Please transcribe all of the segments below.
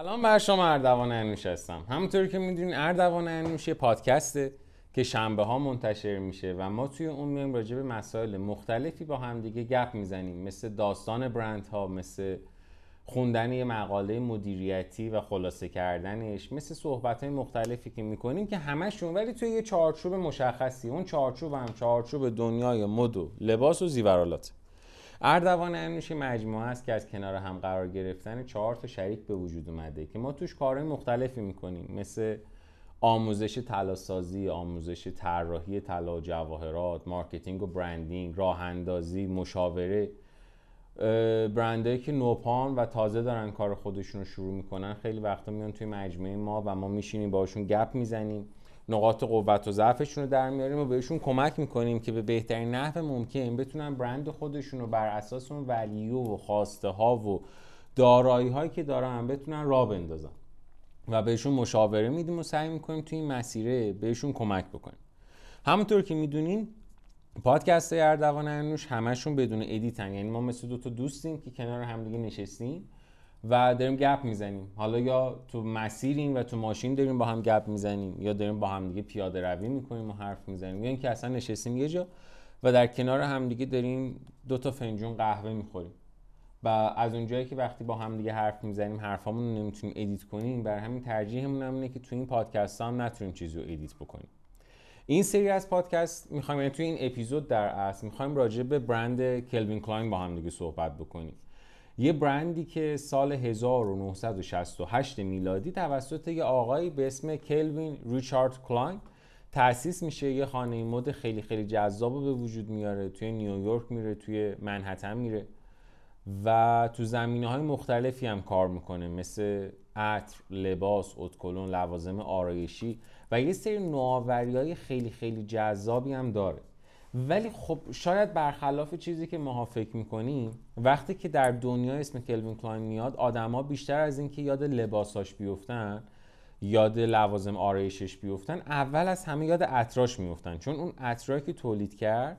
سلام بر شما اردوان انوش هستم. همونطور که می‌دونین اردوان انوش یه پادکسته که شنبه ها منتشر میشه و ما توی اون میایم راجع به مسائل مختلفی با همدیگه گپ می‌زنیم. مثل داستان برند ها مثل خوندن یه مقاله مدیریتی و خلاصه کردنش مثل صحبت های مختلفی که می‌کنیم که همشون ولی توی یه چارچوب مشخصی اون چارچوب هم چارچوب دنیای مد و لباس و زیورالات. اردوان انوشی مجموعه است که از کنار هم قرار گرفتن چهار تا شریک به وجود اومده که ما توش کارهای مختلفی می‌کنیم. مثل آموزش طلاسازی، آموزش طراحی طلا و جواهرات، marketing و branding، راه اندازی، مشاوره. برندهایی که نوپان و تازه دارن کار خودشون رو شروع می‌کنن خیلی وقتا میان توی مجموعه ما و ما میشینیم باشون گپ می‌زنیم. نقاط قوت و ضعفشون رو در میاریم و بهشون کمک می‌کنیم که به بهترین نحو ممکن بتونن برند خودشون رو بر اساس اون value و خواسته ها و دارایی هایی که دارن بتونن راه بندازن. و بهشون مشاوره میدیم و سعی می‌کنیم توی این مسیره بهشون کمک بکنیم. همونطور که می‌دونین پادکست اردوان همشون بدون ادیتن. یعنی ما مثل دو تا دوستیم که کنار همدیگه نشستیم. و داریم گپ می‌زنیم. حالا یا تو مسیریم و تو ماشین داریم با هم گپ می‌زنیم یا داریم با همدیگه پیاده روی می‌کنیم و حرف می‌زنیم. یا اینکه اصلا نشستیم یه جا و در کنار همدیگه داریم دو تا فنجون قهوه می‌خوریم. و از اونجایی که وقتی با همدیگه حرف می‌زنیم حرفامون رو نمی‌تونیم edit کنیم بر همین ترجیحمون هم اینه که تو این پادکست هم نتونیم چیزی رو edit بکنیم. این سری از پادکست می‌خوایم یعنی توی این اپیزود در اصل می‌خوایم راجع به برند کلوین کلاین با هم دیگه صحبت بکنیم. یه برندی که سال 1968 میلادی توسط یه آقایی به اسم کلوین ریچارد کلاین تأسیس میشه. یه خانه مد خیلی خیلی جذاب به وجود میاره توی نیویورک میره توی منهتن میره و تو زمینه های مختلفی هم کار می‌کنه مثل عطر، لباس، ادکلن، لوازم آرایشی و یه سری نوآوری های خیلی خیلی جذابی هم داره. ولی خب شاید برخلاف چیزی که ماها فکر می‌کنیم وقتی که در دنیا اسم کلوین کلاین میاد آدما بیشتر از اینکه یاد لباساش بیفتن یاد لوازم آرایشش بیفتن اول از همه یاد عطراش میفتن چون اون عطرایی که تولید کرد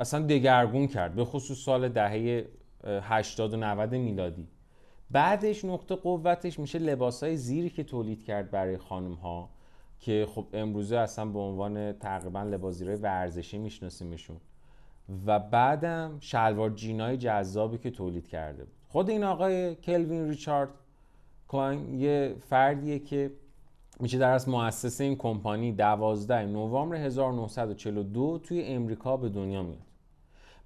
اصلا دگرگون کرد به خصوص سال دهه 80 و 90 میلادی. بعدش نقطه قوتش میشه لباس های زیری که تولید کرد برای خانم ها که خب امروزه اصلا به عنوان تقریبا لباسیرای ورزشی میشناسیمشون و بعدم شلوار جینای جذابی که تولید کرده بود. خود این آقای کلوین ریچارد کلاین یه فردیه که میشه در از مؤسسه این کمپانی 12 نوامبر 1942 توی امریکا به دنیا میاد.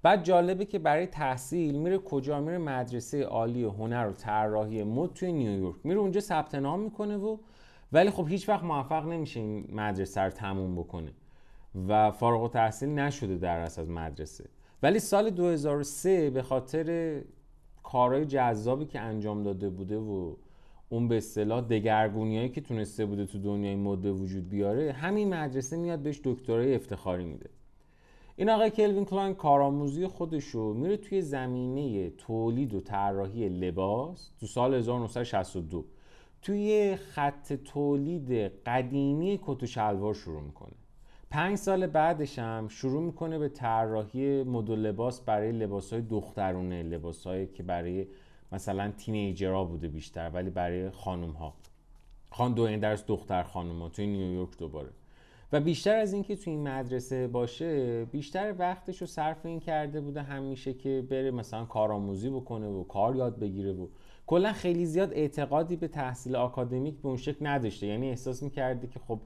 بعد جالبه که برای تحصیل میره کجا؟ میره مدرسه عالی هنر و طراحی مد توی نیویورک. میره اونجا ثبت نام می‌کنه و ولی خب هیچ وقت موفق نمیشه این مدرسه رو تموم بکنه و فارغ تحصیل نشده در از مدرسه. ولی سال 2003 به خاطر کارهای جذابی که انجام داده بوده و اون به اصطلاح دگرگونیایی که تونسته بوده تو دنیای مد به وجود بیاره همین مدرسه میاد بهش دکترای افتخاری میده. این آقای کلوین کلاین کارآموزی خودش رو میره توی زمینه تولید و طراحی لباس تو سال 1962 توی خط تولید قدیمی کت و شلوار شروع می‌کنه. پنج سال بعدش هم شروع می‌کنه به طراحی مد لباس برای لباسهای دخترونه لباسهایی که برای مثلا teenager ها بوده بیشتر ولی برای خانم ها خان دو درس دختر خانم ها توی نیویورک دوباره. و بیشتر از اینکه توی این مدرسه باشه بیشتر وقتش رو صرف این کرده بوده همیشه که بره مثلا کارآموزی بکنه و کار یاد بگیره و کلا خیلی زیاد اعتقادی به تحصیل آکادمیک به اون شکل نداشته. یعنی احساس می‌کرده که خب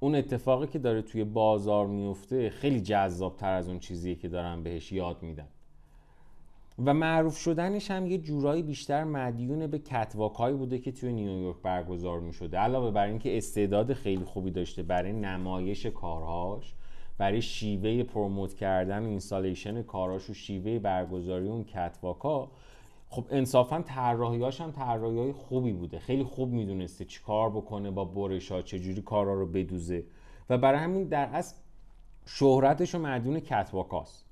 اون اتفاقی که داره توی بازار میفته خیلی جذاب تر از اون چیزیه که دارن بهش یاد میدن. و معروف شدنش هم یه جورایی بیشتر مدیون به کتواکایی بوده که توی نیویورک برگزار می شده علاوه بر اینکه استعداد خیلی خوبی داشته برای نمایش کارهاش برای شیوه promote کردن و installation کاراش و شیوه برگزاری اون catwalk ا خب انصافا طراحیاش هم طراحی خوبی بوده. خیلی خوب می‌دونسته چی کار بکنه با برشا چجوری کارا رو بدوزه. و برای همین در اصل شهرتش رو مدیون catwalk است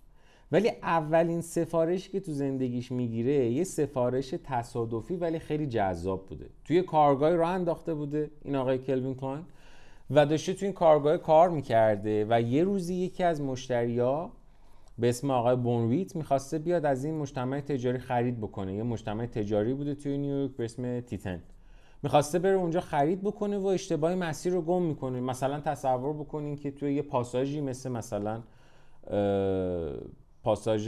ولی اولین سفارشی که تو زندگیش می‌گیره یه سفارش تصادفی ولی خیلی جذاب بوده. توی کارگاه راه انداخته بوده این آقای کلوین کلاین و داشته توی این کارگاه کار می‌کرده و یه روزی یکی از مشتریا به اسم آقای بونویت می‌خواسته بیاد از این مجتمع تجاری خرید بکنه. یه مجتمع تجاری بوده توی نیویورک به اسم تیتن. می‌خواسته بره اونجا خرید بکنه و اشتباه مسیر رو گم می‌کنه. مثلا تصور بکنین که توی یه پاساژی مثل مثلا پاساژ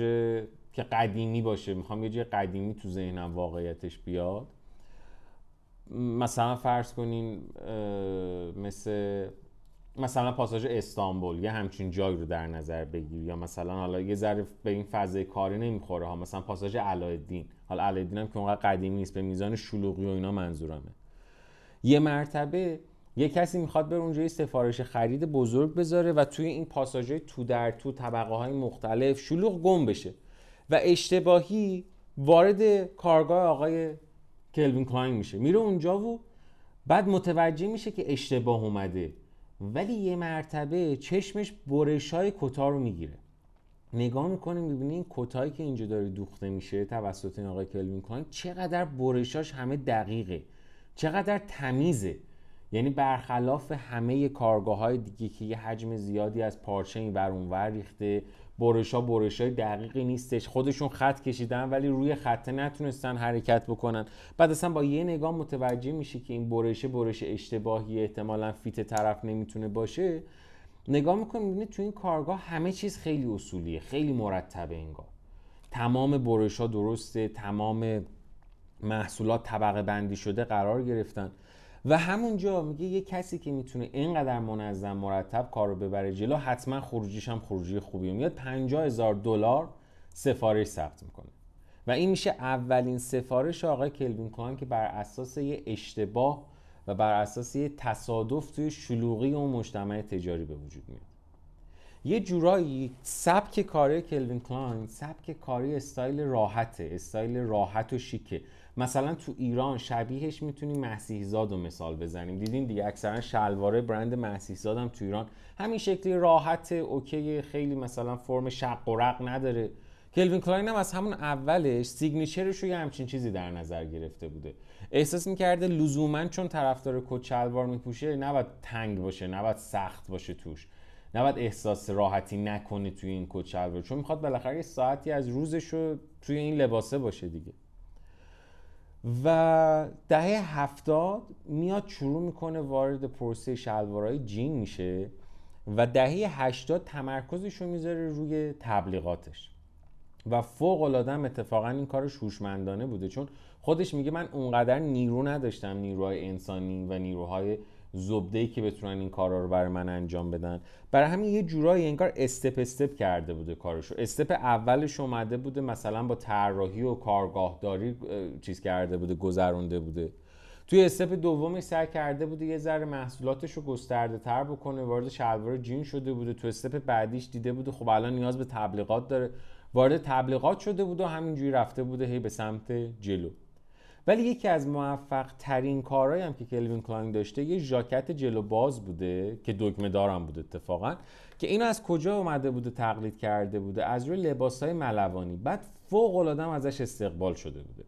که قدیمی باشه. می‌خوام یه جای قدیمی تو ذهنم واقعیتش بیاد. مثلا فرض کنین مثل مثلا پاساژ استانبول یه همچین جایی رو در نظر بگیر یا مثلا حالا یه ذره به این فضای کاری نمی‌خوره ها مثلا پاساژ علایالدین حالا علایالدین هم که اونقدر قدیمی نیست به میزان شلوغی و اینا منظورمه. یه مرتبه یه کسی می‌خواد بره اونجا سفارش خرید بزرگ بذاره و توی این پاساژهای تو در تو طبقه های مختلف شلوغ گم بشه و اشتباهی وارد کارگاه آقای کلوین کلاین میشه. میره اونجا و بعد متوجه میشه که اشتباه اومده. ولی یه مرتبه چشمش برش های کتا رو می‌گیره. نگاه می‌کنه می‌بینه این کتایی که اینجا داره دوخته میشه توسط این آقای کلوین کلاین چقدر برشاش همه دقیقه چقدر تمیزه. یعنی برخلاف همه کارگاه های دیگه که یه حجم زیادی از پارچه این ور ریخته برش ها برش های دقیقی نیستش. خودشون خط کشیدن ولی روی خطه نتونستن حرکت بکنن. بعد اصلا با یه نگاه متوجه میشه که این برشه برش اشتباهی احتمالا فیت طرف نمی‌تونه باشه. نگاه می‌کنه می‌بینه تو این کارگاه همه چیز خیلی اصولیه خیلی مرتبه انگار. تمام برش ها درسته تمام محصولات طبقه بندی شده قرار گرفتن. و همونجا میگه یه کسی که می‌تونه اینقدر منظم مرتب کار رو ببره جلو حتما خروجیش هم خروجی خوبیه میاد. 50 هزار دلار سفارش ثبت می‌کنه. و این میشه اولین سفارش آقای کلوین کلاین که بر اساس یه اشتباه و بر اساس یه تصادف توی شلوغی اون مجتمع تجاری به وجود میاد. یه جورایی سبک کاری کلوین کلاین سبک کاری استایل راحته استایل راحت و شیکه. مثلا تو ایران شبیهش می‌تونیم مسیح زاد رو مثال بزنیم. دیدین دیگه اکثرا شلواره برند مسیح زاد هم تو ایران. همین شکلی راحت OK خیلی مثلا فرم شق و رق نداره. کلوین کلاین هم از همون اولش signature ش رو یه همچین چیزی در نظر گرفته بوده. احساس می‌کرده لزوما چون طرف داره کت شلوار میپوشه نباید تنگ باشه نباید سخت باشه توش. نباید احساس راحتی نکنه توی این کت شلوار. چون می‌خواد بالاخره یه ساعتی از روزش رو توی این لباسه باشه دیگه. و دهه هفتاد میاد شروع می‌کنه وارد پروسه شلوارهای جین میشه و دهه هشتاد تمرکزش رو می‌ذاره روی تبلیغاتش. و فوق العاده اتفاقا این کارش هوشمندانه بوده چون خودش میگه من اونقدر نیرو نداشتم نیروهای انسانی و نیروهای زبده که بتونن این کارا رو برای من انجام بدن. برای همین یه جورایی انگار استپ استپ کرده بوده کارشو. استپ اولش اومده بوده مثلا با طراحی و کارگاهداری چیز کرده بوده گذرونده بوده. توی استپ دومش سعی کرده بوده یه ذره محصولاتش رو گسترده تر بکنه وارد شلوار جین شده بوده. تو استپ بعدیش دیده بوده خب الان نیاز به تبلیغات داره. وارد تبلیغات شده بوده و همینجوری رفته بوده هی به سمت جلو. ولی یکی از موفق ترین کارهایی هم که کلوین کلاین داشته یه ژاکت جلو باز بوده که دکمه دارم بوده اتفاقا که اینو از کجا اومده بوده تقلید کرده بوده؟ از روی لباس های ملوانی. بعد فوق العاده ازش استقبال شده بوده.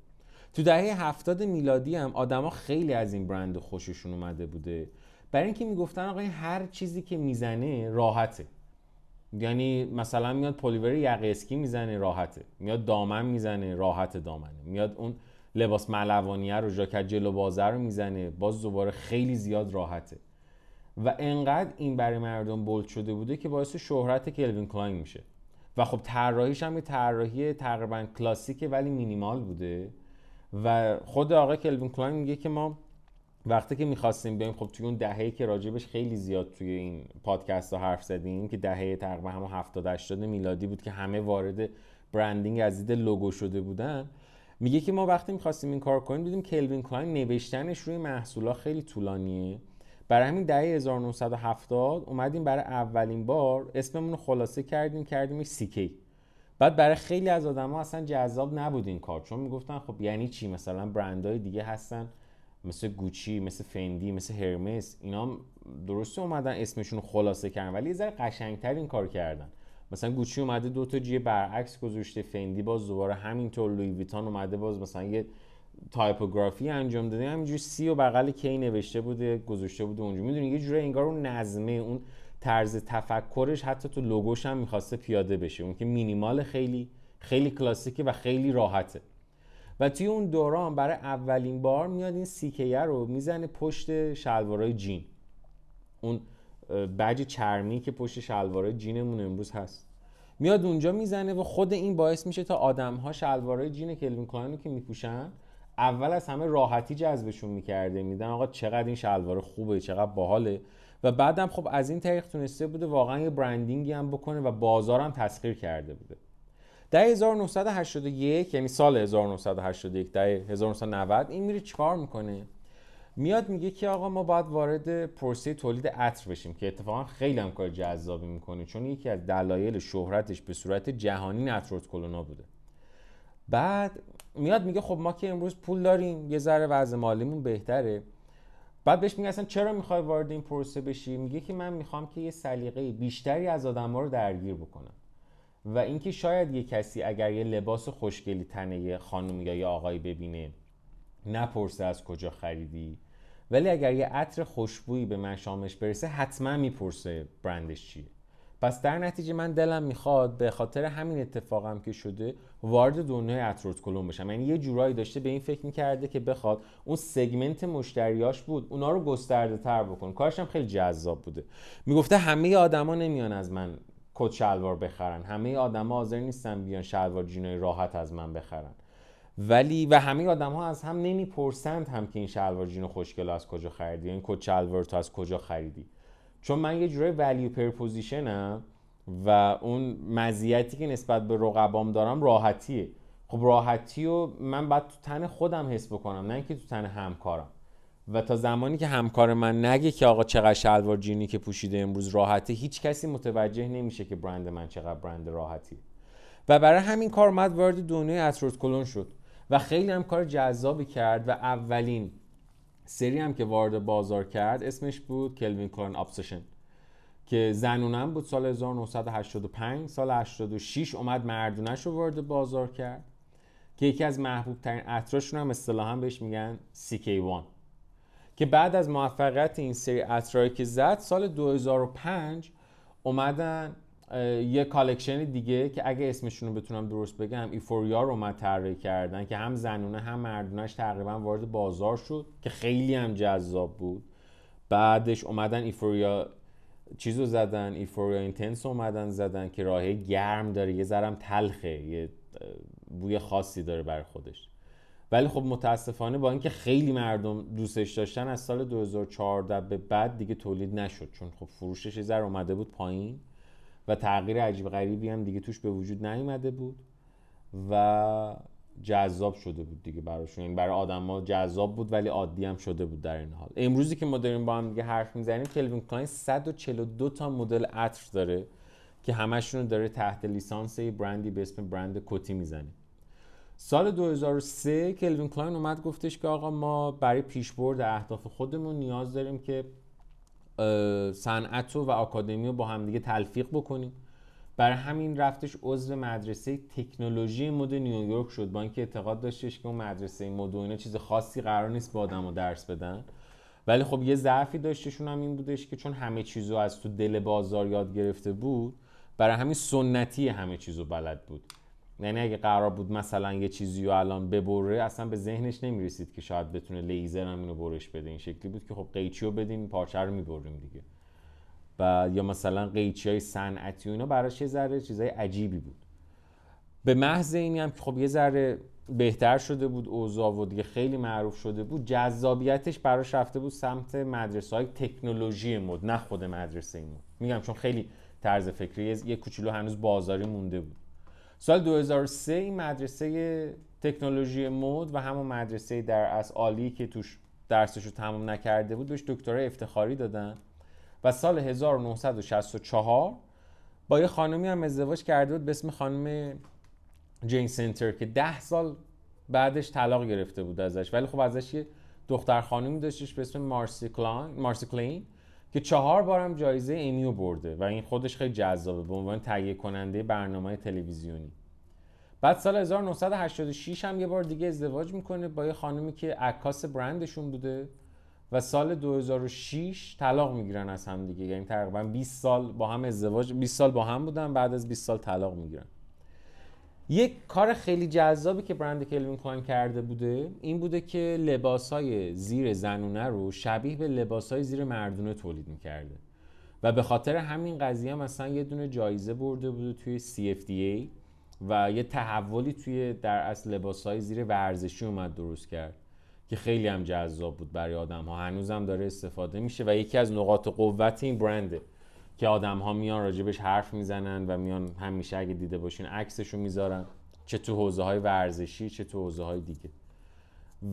تو دهه هفتاد میلادی هم آدما خیلی از این برند خوششون اومده بوده. برای اینکه می‌گفتن آقا هر چیزی که می‌زنه راحته. یعنی مثلا میاد پلیور یقه اسکی می‌زنه راحته. میاد دامن می‌زنه راحت دامنه. میاد اون لباس ملوانیه رو ژاکت جلو بازه رو می‌زنه. باز دوباره خیلی زیاد راحته. و انقدر این برای مردم bold شده بوده که باعث شهرت کلوین کلاین میشه. و خب طراحیش هم یه طراحی تقریبا کلاسیکه ولی مینیمال بوده. و خود آقای کلوین کلاین میگه که ما وقتی که می‌خواستیم بیایم خب توی اون دهه‌ای که راجبش خیلی زیاد توی این پادکست ها حرف زدیم که دهه تقریبا همون 70 80 میلادی بود که همه وارد branding از دید لوگو شده بودن میگه که ما وقتی می‌خواستیم این کار کنیم دیدیم کلوین کلاین نوشتنش روی محصولات خیلی طولانیه. برای همین دهه 1970 اومدیم برای اولین بار اسممون رو خلاصه کردیم کردیم CK. بعد برای خیلی از آدما اصلا جذاب نبود این کار چون می‌گفتن خب یعنی چی؟ مثلا برندهای دیگه هستن مثل گوچی مثل فندی مثل هرمس اینا درسته اومدن اسمشون خلاصه کردن ولی یه ذره قشنگتر این کار کردن. مثلا گوچی اومده دو تا جیه برعکس گذاشته فندی باز دوباره همینطور لوی ویتان اومده باز مثلا یه تایپوگرافی انجام داده. همینجوری سی و بغل کی نوشته بوده گذاشته بوده اونجا. می‌دونی یه جوری انگار اون نظمه اون طرز تفکرش حتی تو لوگوش هم می‌خواسته پیاده بشه. اون که مینیمال خیلی خیلی کلاسیکه و خیلی راحته. و توی اون دوران برای اولین بار میاد این سیکیه رو می‌زنه پشت شلوارای جین. اون بج چرمی که پشت شلوارای جینمون امروز هست. میاد اونجا می‌زنه و خود این باعث میشه تا آدم ها شلوارای جین کلوین کلاین که میپوشن اول از همه راحتی جذبشون می‌کرده میدیدن آقا چقدر این شلوار خوبه چقدر باحاله. و بعدم خب از این طریق تونسته بوده واقعا یه branding ی هم بکنه و بازارم تسخیر کرده بوده. در 1981 یعنی سال 1981 در 1990 این میره چیکار می‌کنه؟ میاد میگه که آقا ما باید وارد پروسه تولید عطر بشیم که اتفاقا خیلی هم کار جذابی می‌کنه چون یکی از دلایل شهرتش به صورت جهانی نتروت کلونا بوده. بعد میاد میگه خب ما که امروز پول داریم یه ذره وضع مالیمون بهتره. بعد بهش میگه اصلا چرا می‌خوای وارد این پروسه بشی؟ میگه که من می‌خوام که یه سلیقه بیشتری از آدما رو درگیر بکنم. و اینکه شاید یه کسی اگر یه لباس خوشگلی تنه یه خانم یا یه آقایی ببینه نپرسه از کجا خریدی. ولی اگر یه عطر خوشبویی به مشامش برسه حتما می‌پرسه برندش چیه. پس در نتیجه من دلم می‌خواد به خاطر همین اتفاقم که شده وارد دنیای اتروت کلون بشم. یعنی یه جورایی داشته به این فکر می‌کرده که بخواد اون سگمنت مشتریاش بود اونا رو گسترده تر بکن. کارش هم خیلی جذاب بوده. می‌گفته همه آدما نمیان از من کت شلوار بخرن. همه آدما حاضر نیستن بیان شلوار جینای راحت از من بخرن. ولی و همه آدم ها از هم نمی‌پرسند هم که این شلوار جینو خوشگل از کجا خریدی این کت شلوار تو از کجا خریدی. چون من یه جورای value proposition م و اون مزیتی که نسبت به رقبام دارم راحتیه. خب راحتی و من باید تو تن خودم حس بکنم نه اینکه تو تن همکارم. و تا زمانی که همکار من نگه که آقا چقدر شلوار جینی که پوشیده امروز راحته هیچ کسی متوجه نمیشه که برند من چقدر برند راحتی و برای همین کار اومد وارد دنیای اتروت کلون شد. و خیلی هم کار جذابی کرد و اولین سری هم که وارد بازار کرد اسمش بود کلوین کلان ابسشن که زنونم بود سال 1985 سال 86 اومد مردونش رو وارد بازار کرد که یکی از محبوب ترین عطراشون هم اصطلاحا بهش میگن CK1 که بعد از موفقیت این سری عطرایی که زد سال 2005 اومدن یه collection دیگه که اگه اسمشون رو بتونم درست بگم Euphoria رو اومد طراحی کردن که هم زنونه هم مردونش تقریبا وارد بازار شد که خیلی هم جذاب بود. بعدش اومدن Euphoria چیزو زدن Euphoria Intense اومدن زدن که رایحه گرم داره. یه ذرم تلخه یه بوی خاصی داره برای خودش. ولی خب متاسفانه با اینکه خیلی مردم دوستش داشتن از سال 2014 به بعد دیگه تولید نشد. چون خب فروشش ذره اومده بود پایین. و تغییر عجیب غریبی هم دیگه توش به وجود نیومده بود و جذاب شده بود دیگه براشون. یعنی برای آدما جذاب بود ولی عادی هم شده بود در این حال. امروزی که ما داریم با هم دیگه حرف می‌زنیم کلوین کلاین 142 تا مدل عطر داره که همشون داره تحت لیسانس برندی به اسم برند کتی می‌زنه. سال 2003 کلوین کلاین اومد گفتش که آقا ما برای پیشبرد اهداف خودمون نیاز داریم که صنعت و آکادمی رو با همدیگه تلفیق بکنیم. برای همین رفتش عضو مدرسه تکنولوژی مد نیویورک شد. با اینکه اعتقاد داشتش که اون مدرسه مد و اینا چیز خاصی قرار نیست با آدم درس بدن. ولی خب یه ضعفی داشتشون هم این بودش که چون همه چیزو از تو دل بازار یاد گرفته بود برای همین سنتی همه چیزو بلد بود. یعنی اگه قرار بود مثلا یه چیزی رو الان ببره اصلا به ذهنش نمی‌رسید که شاید بتونه لیزر هم اینو برش بده. این شکلی بود که خب قیچی رو بدیم پارچه رو می‌بریم دیگه. و یا مثلا قیچی های صنعتی و اینا براش یه ذره چیزای عجیبی بود. به محض اینی هم که خب یه ذره بهتر شده بود اوضاع و دیگه خیلی معروف شده بود جذابیتش براش رفته بود سمت مدرسه های تکنولوژی مد نه خود مدرسه مد. میگم چون خیلی طرز فکری یه کوچولو هنوز بازاری مونده بود. سال 2003 این مدرسه تکنولوژی مد و همون مدرسه در از عالی که توش درسش رو تمام نکرده بود بهش دکترای افتخاری دادن. و سال 1964 با یه خانمی هم ازدواج کرده بود به اسم خانم جین سنتر که ده سال بعدش طلاق گرفته بود ازش. ولی خب ازش یه دختر خانمی داشتش به اسم مارسی, کلان، مارسی کلین. که چهار بارم جایزه ایمیو برده و این خودش خیلی جذابه به عنوان تهیه کننده برنامه تلویزیونی. بعد سال 1986 هم یه بار دیگه ازدواج می‌کنه با یه خانمی که عکاس برندشون بوده و سال 2006 طلاق می‌گیرن از هم دیگه. یعنی تقریبا 20 سال با هم ازدواج 20 سال با هم بودن بعد از 20 سال طلاق می‌گیرن. یک کار خیلی جذابی که برند کلوین کلاین کرده بوده این بوده که لباسای زیر زنونه رو شبیه به لباسای زیر مردونه تولید می‌کرده. و به خاطر همین قضیه هم مثلا یه دونه جایزه برده بوده توی CFDA و یه تحولی توی در اصل لباسای زیر ورزشی اومد درست کرد که خیلی هم جذاب بود برای آدم ها هنوزم داره استفاده میشه و یکی از نقاط قوت این برنده. که آدم ها میان راجبش حرف می‌زنن و میان همیشه اگه دیده باشین عکسش رو می‌ذارن چه تو حوزه های ورزشی چه تو حوزه های دیگه.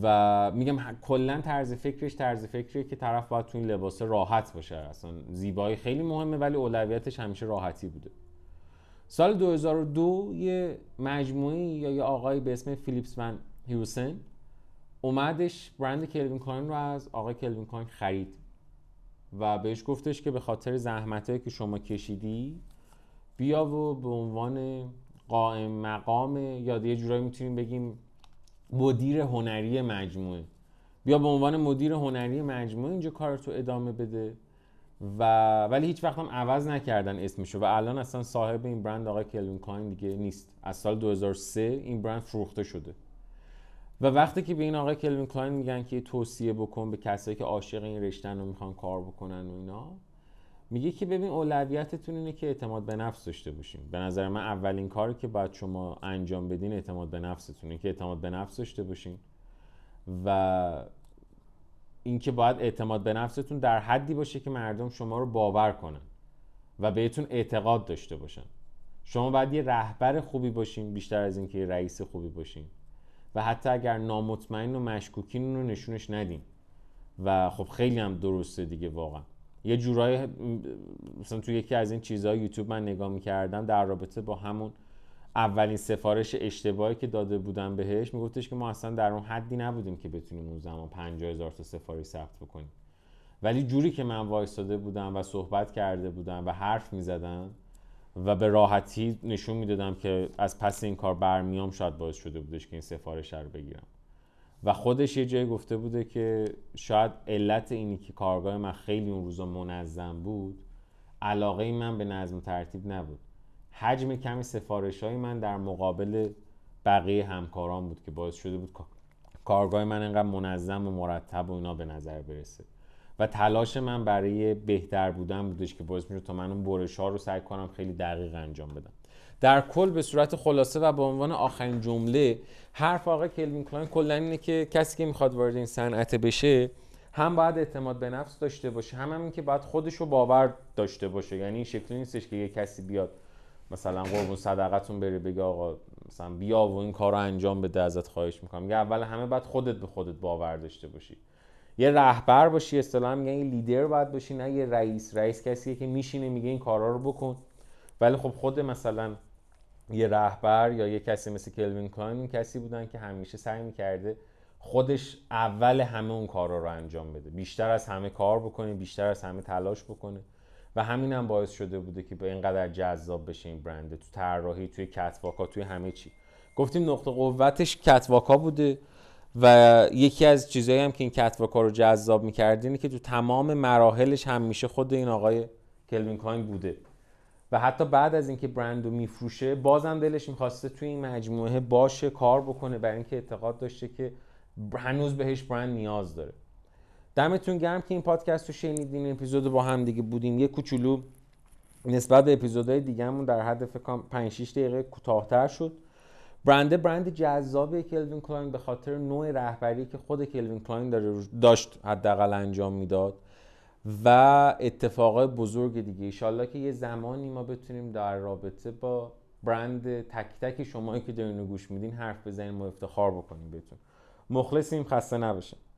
و میگم کلا طرز فکرش طرز فکریه که طرف باید تو این لباس راحت باشه. اصلا زیبایی خیلی مهمه ولی اولویتش همیشه راحتی بوده. سال 2002 یه مجموعه یا یه آقایی به اسم فیلیپس ون هیوسن اومدش برند کلوین کلاین رو از آقای کلوین کلاین خرید. و بهش گفتش که به خاطر زحمتهایی که شما کشیدی بیا و به عنوان قائم مقام یا یه جورایی می‌تونیم بگیم مدیر هنری مجموعه. بیا به عنوان مدیر هنری مجموعه اینجا کار تو ادامه بده. و ولی هیچ وقت هم عوض نکردن اسمشو و الان اصلا صاحب این برند آقای کلوین کلاین دیگه نیست. از سال 2003 این برند فروخته شده. و وقتی که به این آقای کلوین کلاین میگن که توصیه بکن به کسایی که عاشق این رشتن رو می‌خوان کار بکنن و اینا میگه که ببین اولویتتون اینه که اعتماد به نفس داشته باشین. به نظر من اولین کاری که باید شما انجام بدین اعتماد به نفستونه که اعتماد به نفس داشته باشین و اینکه باید اعتماد به نفستون در حدی باشه که مردم شما رو باور کنن و بهتون اعتقاد داشته باشن. شما باید یه رهبر خوبی باشین بیشتر از اینکه رئیس خوبی باشین. و حتی اگر نامطمئن و مشکوکین رو نشونش ندین. و خب خیلی هم درسته دیگه واقعا. یه جورایی مثلا تو یکی از این چیزهای یوتیوب من نگاه می‌کردم در رابطه با همون اولین سفارش اشتباهی که داده بودم بهش میگفتش که ما اصلا در اون حدی نبودیم که بتونیم اون زمان 50 هزار تا سفارش ثبت بکنیم. ولی جوری که من وایستاده بودم و صحبت کرده بودم و حرف می‌زدم و به راحتی نشون می‌دادم که از پس این کار برمیام شاید باعث شده بودش که این سفارش رو بگیرم. و خودش یه جایی گفته بوده که شاید علت اینی که کارگاه من خیلی اون روزا منظم بود علاقه من به نظم ترتیب نبود. حجم کمی سفارش های من در مقابل بقیه همکاران بود که باعث شده بود کارگاه من انقدر منظم و مرتب و اینا به نظر برسه. و تلاش من برای بهتر بودن بودش که باعث میشه تا من اون برش ها رو سعی کنم خیلی دقیق انجام بدم. در کل به صورت خلاصه و به عنوان آخرین جمله حرف آقای کلوین کلاین کلا اینه که کسی که می‌خواد وارد این صنعت بشه هم باید اعتماد به نفس داشته باشه هم, هم این که باید خودش رو باور داشته باشه. یعنی این شکلی نیستش که یه کسی بیاد مثلا قربون صدقتون بره بگه آقا مثلا بیا و این کار انجام بده ازت خواهش می‌کنم. یه اول همه باید خودت به خودت باور داشته باشی. یه رهبر باشی اصطلاحا میگن یه لیدر باید باشی نه یه رئیس. رئیس کسیه که میشینه میگه این کارا رو بکن. ولی خب خود مثلا یه رهبر یا یه کسی مثل کلوین کلاین این کسی بودن که همیشه سعی می‌کرده خودش اول همه اون کارا رو انجام بده. بیشتر از همه کار بکنه بیشتر از همه تلاش بکنه. و همین هم باعث شده بوده که به اینقدر جذاب بشه این برند. تو طراحی توی کتواکا توی همه چی. گفتیم نقطه قوتش کتواکا بوده. و یکی از چیزهایی هم که این کتواکا رو جذاب می‌کرد اینه که تو تمام مراحلش همیشه خود این آقای کلوین کلاین بوده. و حتی بعد از اینکه برند رو میفروشه بازم دلش می‌خواسته توی این مجموعه باشه کار بکنه برای اینکه اعتقاد داشته که هنوز بهش برند نیاز داره. دمتون گرم که این پادکست رو شنیدین اپیزود با هم دیگه بودیم. یه کوچولو نسبت به اپیزودهای دیگهمون در حد فکر 5 6 دقیقه کوتاهتر شد. برنده برند جذاب کلوین کلاین به خاطر نوع رهبری که خود کلوین کلاین داره داشت حداقل انجام می‌داد و اتفاقای بزرگ دیگه. ایشالله که یه زمانی ما بتونیم در رابطه با برند تک تک شمایی که دارین گوش میدین حرف بزنیم و افتخار بکنیم بهتون. مخلصیم خسته نباشیم